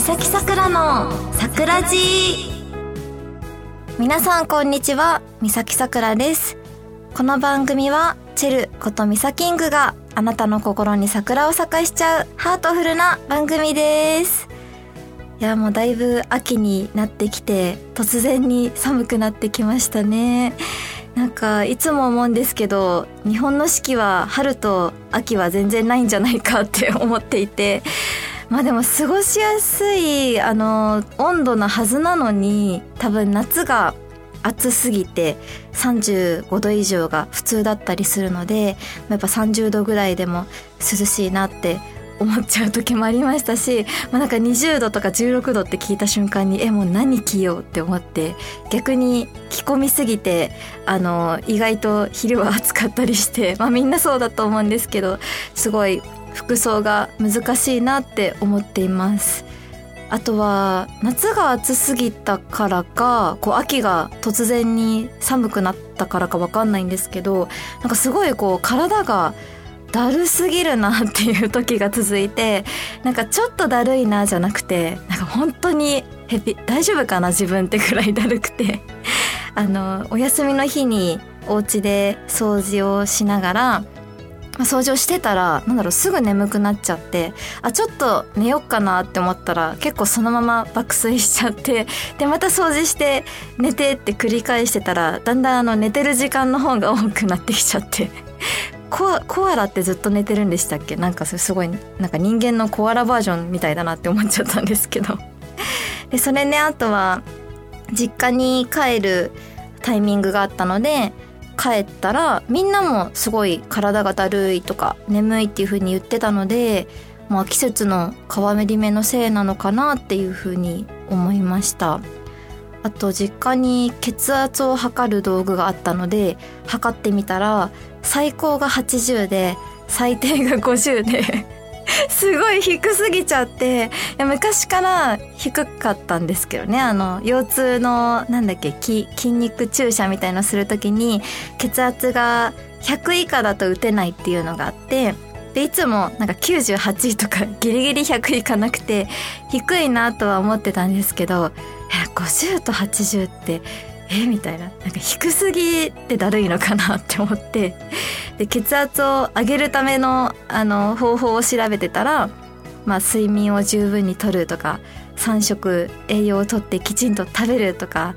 三崎さくらの桜寺皆さんこんにちは三崎さくらです。この番組はチェルことミサキングがあなたの心に桜を咲かしちゃうハートフルな番組です。いやもうだいぶ秋になってきて突然に寒くなってきましたね。なんかいつも思うんですけど日本の四季は春と秋は全然ないんじゃないかって思っていてまあでも過ごしやすいあの温度なはずなのに多分夏が暑すぎて35度以上が普通だったりするのでやっぱ30度ぐらいでも涼しいなって思っちゃう時もありましたし、まあ、なんか20度とか16度って聞いた瞬間にえもう何着ようって思って逆に着込みすぎてあの意外と昼は暑かったりして、まあ、みんなそうだと思うんですけどすごい服装が難しいなって思っています。あとは夏が暑すぎたからかこう秋が突然に寒くなったからか分かんないんですけどなんかすごいこう体がだるすぎるなっていう時が続いてなんかちょっとだるいなじゃなくてなんか本当にヘビ大丈夫かな自分ってくらいだるくて。あのお休みの日にお家で掃除をしながら掃除をしてたらなんだろうすぐ眠くなっちゃってあちょっと寝よっかなって思ったら結構そのまま爆睡しちゃってでまた掃除して寝てって繰り返してたらだんだんあの寝てる時間の方が多くなってきちゃって。ココアラってずっと寝てるんでしたっけ？なんかそれすごいなんか人間のコアラバージョンみたいだなって思っちゃったんですけど。でそれねあとは実家に帰るタイミングがあったので帰ったらみんなもすごい体がだるいとか眠いっていう風に言ってたので、まあ、季節の変わり目のせいなのかなっていう風に思いました。あと実家に血圧を測る道具があったので測ってみたら最高が80で最低が50で。すごい低すぎちゃって昔から低かったんですけどね。あの腰痛のなんだっけ筋肉注射みたいのする時に血圧が100以下だと打てないっていうのがあってでいつもなんか98とかギリギリ100いかなくて低いなとは思ってたんですけど50と80ってえみたいななんか低すぎてだるいのかなって思ってで血圧を上げるためのあの方法を調べてたら、まあ、睡眠を十分にとるとか3食栄養をとってきちんと食べるとか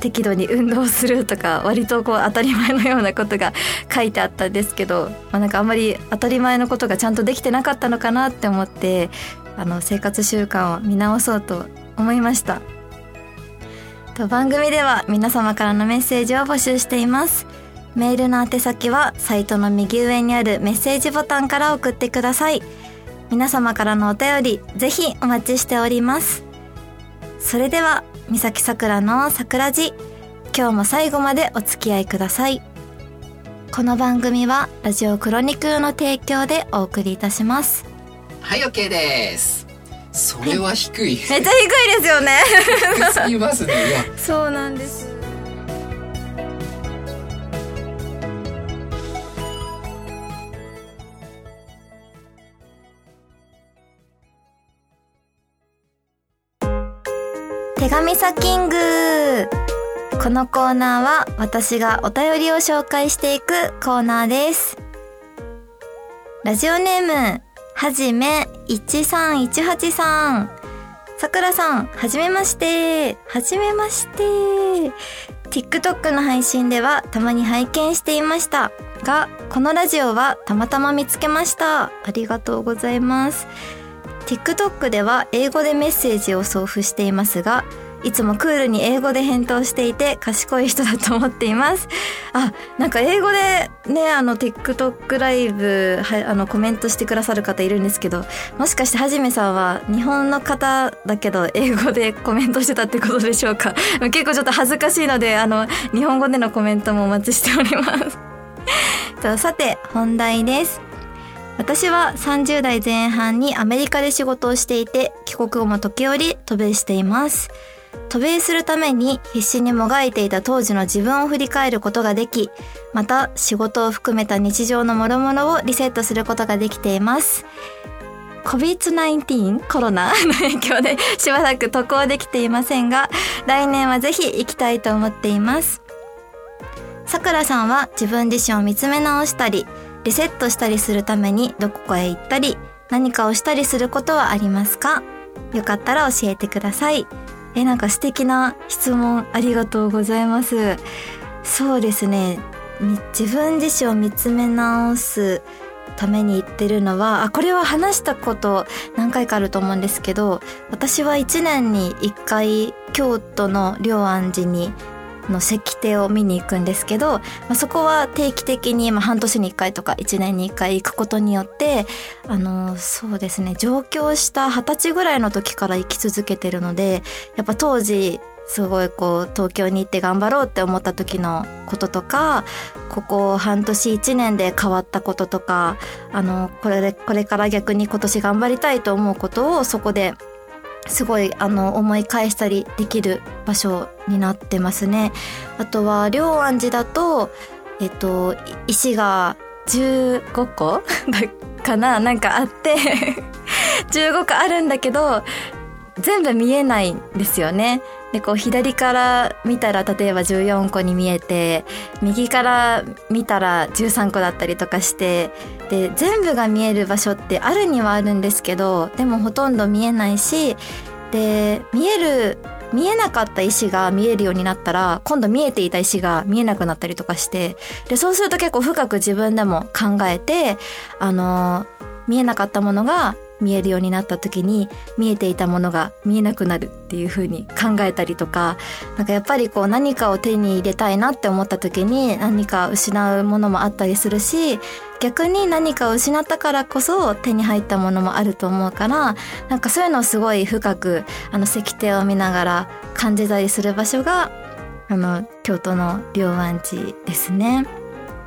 適度に運動するとか割とこう当たり前のようなことが書いてあったんですけど、まあ、なんかあんまり当たり前のことがちゃんとできてなかったのかなって思ってあの生活習慣を見直そうと思いました。と番組では皆様からのメッセージを募集しています。メールの宛先はサイトの右上にあるメッセージボタンから送ってください。皆様からのお便りぜひお待ちしております。それでは三崎さくらの桜寺今日も最後までお付き合いください。この番組はラジオクロニクルの提供でお送りいたします。はい OK です。それは低い。めっちゃ低いですよね。低すぎますね。いや。そうなんです。手紙サキングこのコーナーは私がお便りを紹介していくコーナーです。ラジオネームはじめ1318さん。さくらさん、はじめまして。はじめまして。TikTok の配信ではたまに拝見していました。が、このラジオはたまたま見つけました。ありがとうございます。TikTok では英語でメッセージを送付していますが、いつもクールに英語で返答していて賢い人だと思っています。あ、なんか英語でね、あの TikTok ライブ、はあのコメントしてくださる方いるんですけど、もしかしてはじめさんは日本の方だけど英語でコメントしてたってことでしょうか？結構ちょっと恥ずかしいので、あの、日本語でのコメントもお待ちしております と。さて、本題です。私は30代前半にアメリカで仕事をしていて、帰国後も時折渡米しています。渡米するために必死にもがいていた当時の自分を振り返ることができ、また仕事を含めた日常の諸々をリセットすることができています。COVID-19 コロナ の影響でしばらく渡航できていませんが、来年はぜひ行きたいと思っています。さくらさんは自分自身を見つめ直したり、リセットしたりするためにどこかへ行ったり、何かをしたりすることはありますか？よかったら教えてください。え、なんか素敵な質問ありがとうございます。そうですね。自分自身を見つめ直すために言ってるのは、あ、これは話したこと何回かあると思うんですけど、私は1年に1回京都の龍安寺にの石庭を見に行くんですけど、まあ、そこは定期的に、まあ、半年に1回とか1年に1回行くことによってあのそうですね上京した二十歳ぐらいの時から生き続けてるのでやっぱ当時すごいこう東京に行って頑張ろうって思った時のこととかここ半年1年で変わったこととかあのこれでこれから逆に今年頑張りたいと思うことをそこですごいあの思い返したりできる場所になってますね。あとは龍安寺だとえっと石が15個 かな？なんかあって 15個あるんだけど全部見えないんですよね。でこう左から見たら例えば14個に見えて右から見たら13個だったりとかしてで全部が見える場所ってあるにはあるんですけどでもほとんど見えないしで見える見えなかった石が見えるようになったら今度見えていた石が見えなくなったりとかしてでそうすると結構深く自分でも考えてあの見えなかったものが見えるようになった時に見えていたものが見えなくなるっていう風に考えたりとかなんかやっぱりこう何かを手に入れたいなって思った時に何か失うものもあったりするし逆に何かを失ったからこそ手に入ったものもあると思うからなんかそういうのをすごい深くあの石庭を見ながら感じたりする場所があの京都の龍安寺ですね。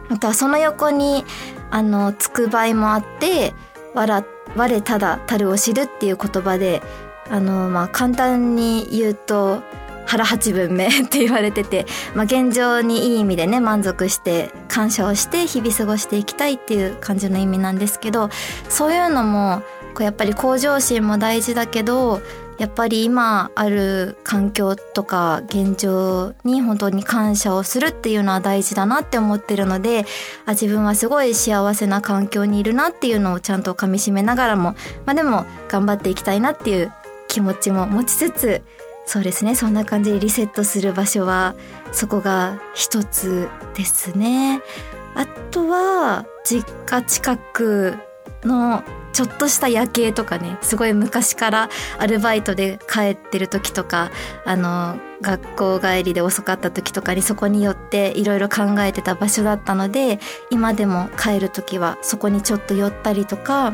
あとはその横にあのつくばいもあって笑って我ただたるを知るっていう言葉であのまあ簡単に言うと腹八分目 って言われてて、まあ、現状にいい意味でね満足して感謝をして日々過ごしていきたいっていう感じの意味なんですけどそういうのもこうやっぱり向上心も大事だけどやっぱり今ある環境とか現状に本当に感謝をするっていうのは大事だなって思ってるのであ自分はすごい幸せな環境にいるなっていうのをちゃんとかみしめながらもまあでも頑張っていきたいなっていう気持ちも持ちつつそうですねそんな感じでリセットする場所はそこが一つですね。あとは実家近くのちょっとした夜景とかねすごい昔からアルバイトで帰ってる時とかあの学校帰りで遅かった時とかにそこに寄っていろいろ考えてた場所だったので今でも帰る時はそこにちょっと寄ったりとか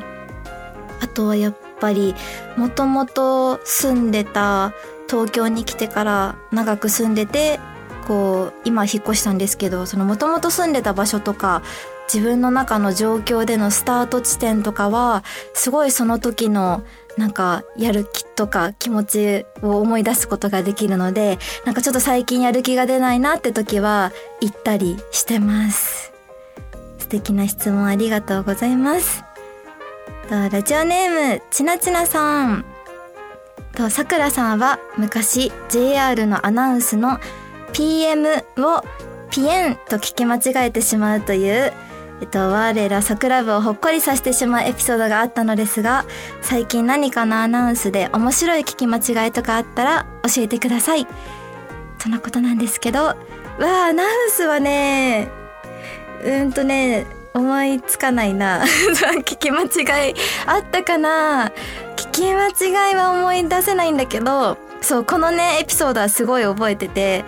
あとはやっぱりもともと住んでた東京に来てから長く住んでてこう今引っ越したんですけどそのもともと住んでた場所とか自分の中の状況でのスタート地点とかはすごいその時のなんかやる気とか気持ちを思い出すことができるのでなんかちょっと最近やる気が出ないなって時は行ったりしてます。素敵な質問ありがとうございます。ラジオネームちなちなさん。とさくらさんは昔 JR のアナウンスの PM をピエンと聞き間違えてしまうという、えっと、我ら桜部をほっこりさせてしまうエピソードがあったのですが、最近何かのアナウンスで面白い聞き間違いとかあったら教えてください。そのことなんですけど、わあ、アナウンスはね、うんとね、思いつかないな。聞き間違いあったかな聞き間違いは思い出せないんだけど、そう、このね、エピソードはすごい覚えてて、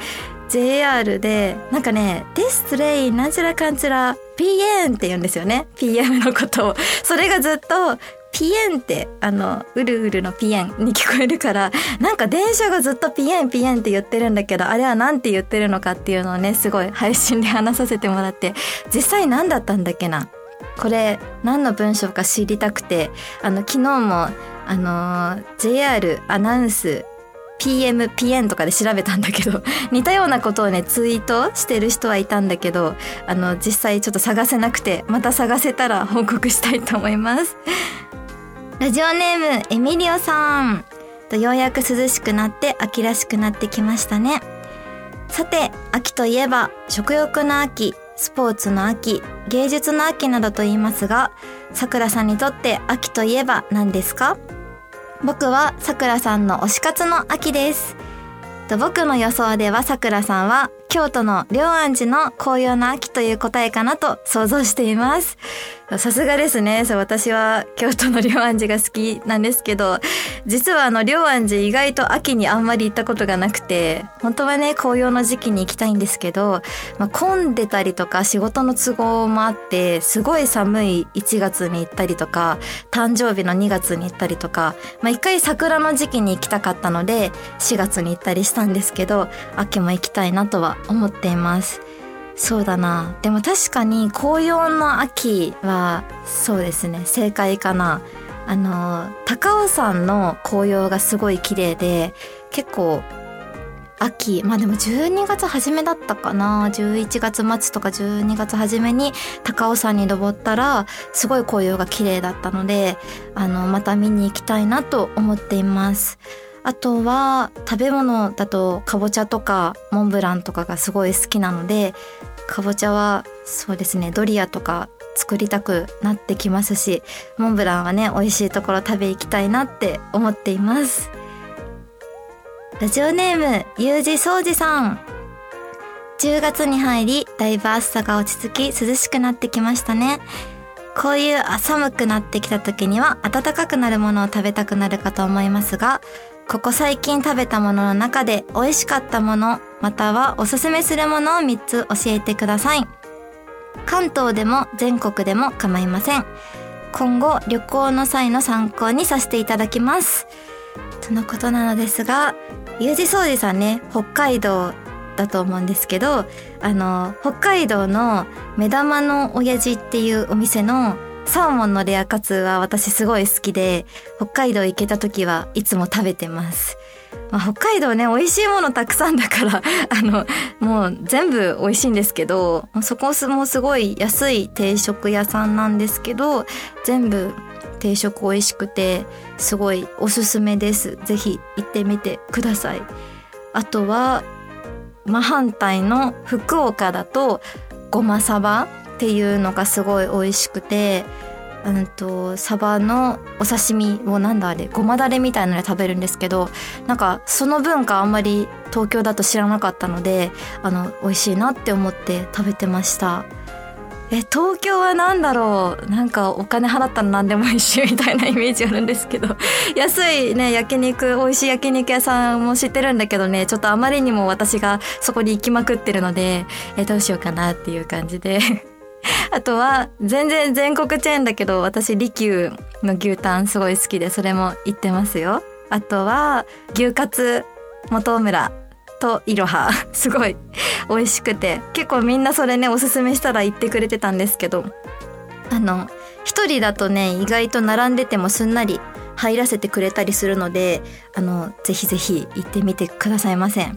JR で、なんかね、ディストレイなんちらかんちら、PN って言うんですよね。PM のことを。それがずっと、ピエンって、あの、うるうるのピエンに聞こえるから、なんか電車がずっとピエンピエンって言ってるんだけど、あれは何て言ってるのかっていうのをね、すごい配信で話させてもらって、実際何だったんだっけなこれ、何の文章か知りたくて、あの、昨日も、あの JR アナウンス PM、PN とかで調べたんだけど、似たようなことをね、ツイートしてる人はいたんだけど、あの、実際ちょっと探せなくて、また探せたら 報告したいと思います。ラジオネームエミリオさん。とようやく涼しくなって秋らしくなってきましたね。さて秋といえば食欲の秋スポーツの秋芸術の秋などと言いますがさくらさんにとって秋といえば何ですか？僕はさくらさんの推し活の秋です僕の予想ではさくらさんは京都の龍安寺の紅葉の秋という答えかなと想像しています。さすがですね。そう、私は京都の龍安寺が好きなんですけど、実はあの龍安寺意外と秋にあんまり行ったことがなくて、本当はね、紅葉の時期に行きたいんですけど、まあ、混んでたりとか仕事の都合もあって、すごい寒い1月に行ったりとか、誕生日の2月に行ったりとか、まあ、一回桜の時期に行きたかったので、4月に行ったりしたんですけど、秋も行きたいなとは思っています。そうだな。でも確かに紅葉の秋はそうですね、正解かな。あの、高尾山の紅葉がすごい綺麗で、結構秋、まあでも12月初めだったかな。11月末とか12月初めに高尾山に登ったら、すごい紅葉が綺麗だったので、あの、また見に行きたいなと思っています。あとは食べ物だとかぼちゃとかモンブランとかがすごい好きなのでかぼちゃはそうですねドリアとか作りたくなってきますしモンブランはね美味しいところ食べ行きたいなって思っています。ラジオネームゆうじそうじさん。10月に入りだいぶ暑さが落ち着き涼しくなってきましたね。こういう寒くなってきた時には暖かくなるものを食べたくなるかと思いますがここ最近食べたものの中で美味しかったもの、またはおすすめするものを3つ教えてください。関東でも全国でも構いません。今後旅行の際の参考にさせていただきます。とのことなのですが、ゆうじそうじさんね、北海道だと思うんですけど、あの、北海道の目玉の親父っていうお店のサーモンのレアカツは私すごい好きで、北海道行けた時はいつも食べてます。まあ、北海道ね、美味しいものたくさんだから、あの、もう全部美味しいんですけど、そこもすごい安い定食屋さんなんですけど、全部定食美味しくて、すごいおすすめです。ぜひ行ってみてください。あとは、真反対の福岡だと、ごまサバっていうのがすごい美味しくて、うんと、サバのお刺身をなんだあれ、ごまだれみたいなので食べるんですけど、なんかその文化あんまり東京だと知らなかったので、あの、美味しいなって思って食べてました。え、東京は何だろう？なんかお金払ったら何でも美味しいみたいなイメージあるんですけど、安いね、焼肉、美味しい焼肉屋さんも知ってるんだけどね、ちょっとあまりにも私がそこに行きまくってるので、え、どうしようかなっていう感じで。あとは、全然全国チェーンだけど、私、利休の牛タンすごい好きで、それも行ってますよ。あとは、牛カツ元村といろは。すごい美味しくて、結構みんなそれね、おすすめしたら行ってくれてたんですけど、あの、一人だとね、意外と並んでてもすんなり入らせてくれたりするので、あの、ぜひぜひ行ってみてくださいませ。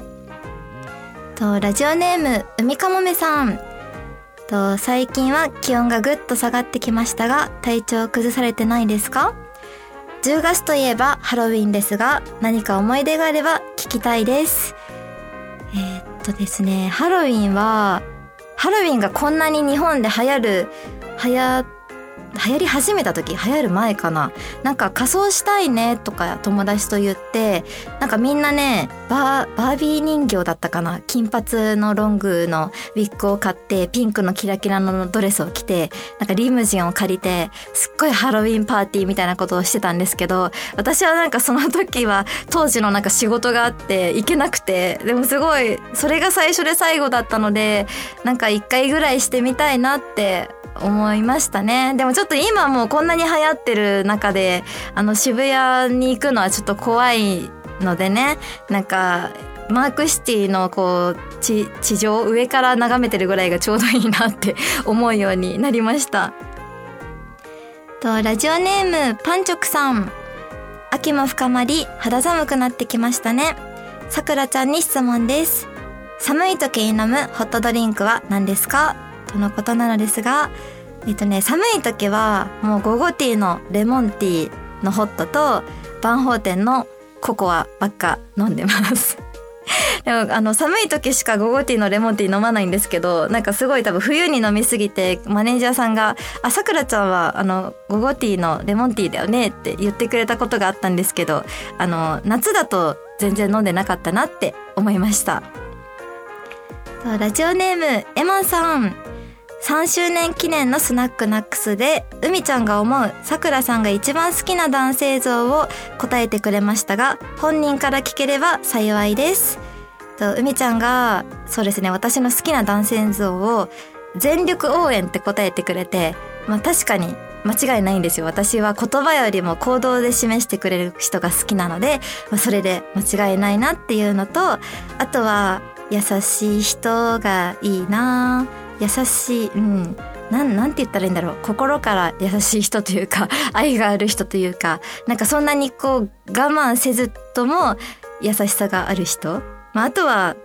と、ラジオネーム、海かもめさん。と最近は気温がぐっと下がってきましたが体調崩されてないですか？10月といえばハロウィンですが何か思い出があれば聞きたいです。えー、っとですねハロウィンはハロウィンがこんなに日本で流行る流行っ流行り始めた時流行る前かな。なんか仮装したいねとか友達と言ってなんかみんなねバーバービー人形だったかな。金髪のロングのウィッグを買ってピンクのキラキラのドレスを着てなんかリムジンを借りてすっごいハロウィンパーティーみたいなことをしてたんですけど私はなんかその時は当時のなんか仕事があって行けなくてでもすごいそれが最初で最後だったのでなんか一回ぐらいしてみたいなって思いましたね。でもちょっと今もうこんなに流行ってる中で、あの渋谷に行くのはちょっと怖いのでね、なんか、マークシティのこう地地上上から眺めてるぐらいがちょうどいいなって 思うようになりました。とラジオネームパンチョクさん。秋も深まり肌寒くなってきましたね。さくらちゃんに質問です。寒い時に飲むホットドリンクは何ですか？とのことなのですが、えっとね、寒い時はもう午後ティーのレモンティーのホットとバンホーテンのココアばっか飲んでます。でもあの寒い時しかゴゴティーのレモンティー飲まないんですけどなんかすごい多分冬に飲みすぎてマネージャーさんが「あさくらちゃんはあのゴゴティーのレモンティーだよね」って言ってくれたことがあったんですけどあの夏だと全然飲んでなかったなって思いました。ラジオネームエモンさん。3周年記念のスナックナックスで海ちゃんが思うさくらさんが一番好きな男性像を答えてくれましたが本人から聞ければ幸いです。と海ちゃんがそうですね私の好きな男性像を全力応援って答えてくれてまあ確かに間違いないんですよ私は言葉よりも行動で示してくれる人が好きなので、まあ、それで間違いないなっていうのとあとは優しい人がいいなぁ優しいうん。なんなんて言ったらいいんだろう。心から優しい人というか 愛がある人というかなんかそんなにこう我慢せずとも優しさがある人、まあ、あとは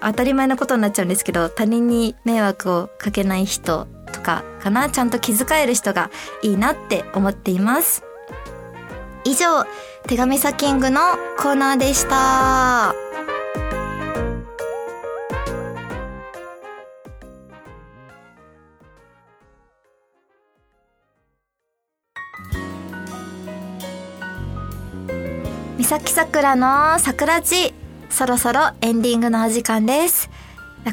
当たり前のことになっちゃうんですけど他人に迷惑をかけない人とかかな。ちゃんと気遣える人がいいなって思っています。以上手紙サキングのコーナーでした。三崎さくらの桜地そろそろエンディングのお時間です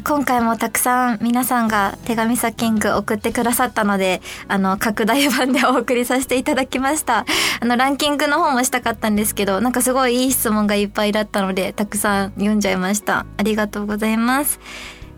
今回もたくさん皆さんが手紙サキング送ってくださったので、あの、拡大版でお送りさせていただきました。あの、ランキングの方もしたかったんですけど、なんかすごいいい質問がいっぱいだったので、たくさん読んじゃいました。ありがとうございます。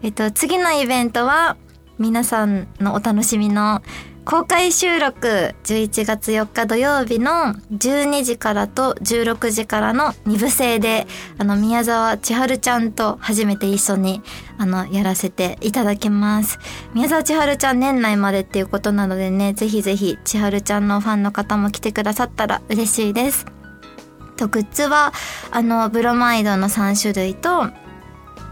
えっと、次のイベントは、皆さんのお楽しみの公開収録11月4日土曜日の12時からと16時からの2部制であの宮沢千春ちゃんと初めて一緒にあのやらせていただきます。宮沢千春ちゃん年内までっていうことなのでねぜひぜひ千春ちゃんのファンの方も来てくださったら嬉しいです。とグッズはあのブロマイドの3種類と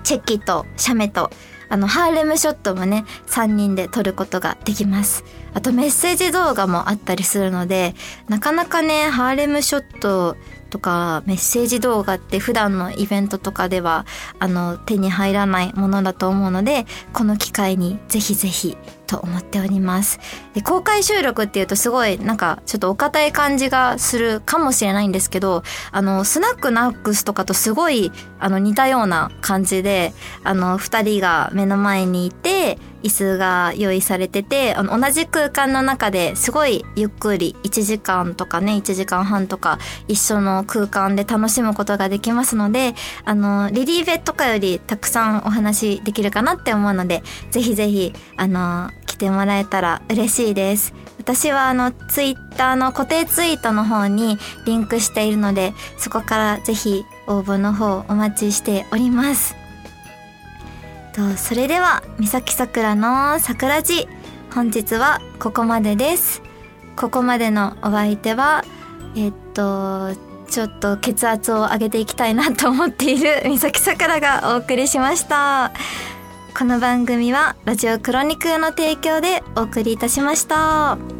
チェキとシャメとあのハーレムショットもね3人で撮ることができます。あとメッセージ動画もあったりするのでなかなかねハーレムショットとかメッセージ動画って普段のイベントとかではあの手に入らないものだと思うのでこの機会にぜひぜひと思っております。で公開収録っていうとすごいなんかちょっとお堅い感じがするかもしれないんですけどあのスナックナックスとかとすごいあの似たような感じであの2人が目の前にいて椅子が用意されててあの同じ空間の中ですごいゆっくり1時間とかね1時間半とか一緒の空間で楽しむことができますのであのリリーベとかよりたくさんお話できるかなって思うのでぜひぜひあの来てもらえたら嬉しいです。私はあのツイッターの固定ツイートの方にリンクしているのでそこからぜひ応募の方お待ちしております。とそれでは三崎さくらの桜地本日はここまでですここまでのお相手はえっとちょっと血圧を上げていきたいなと思っている 三崎さくらがお送りしましたこの番組はラジオクロニクルの提供でお送りいたしました。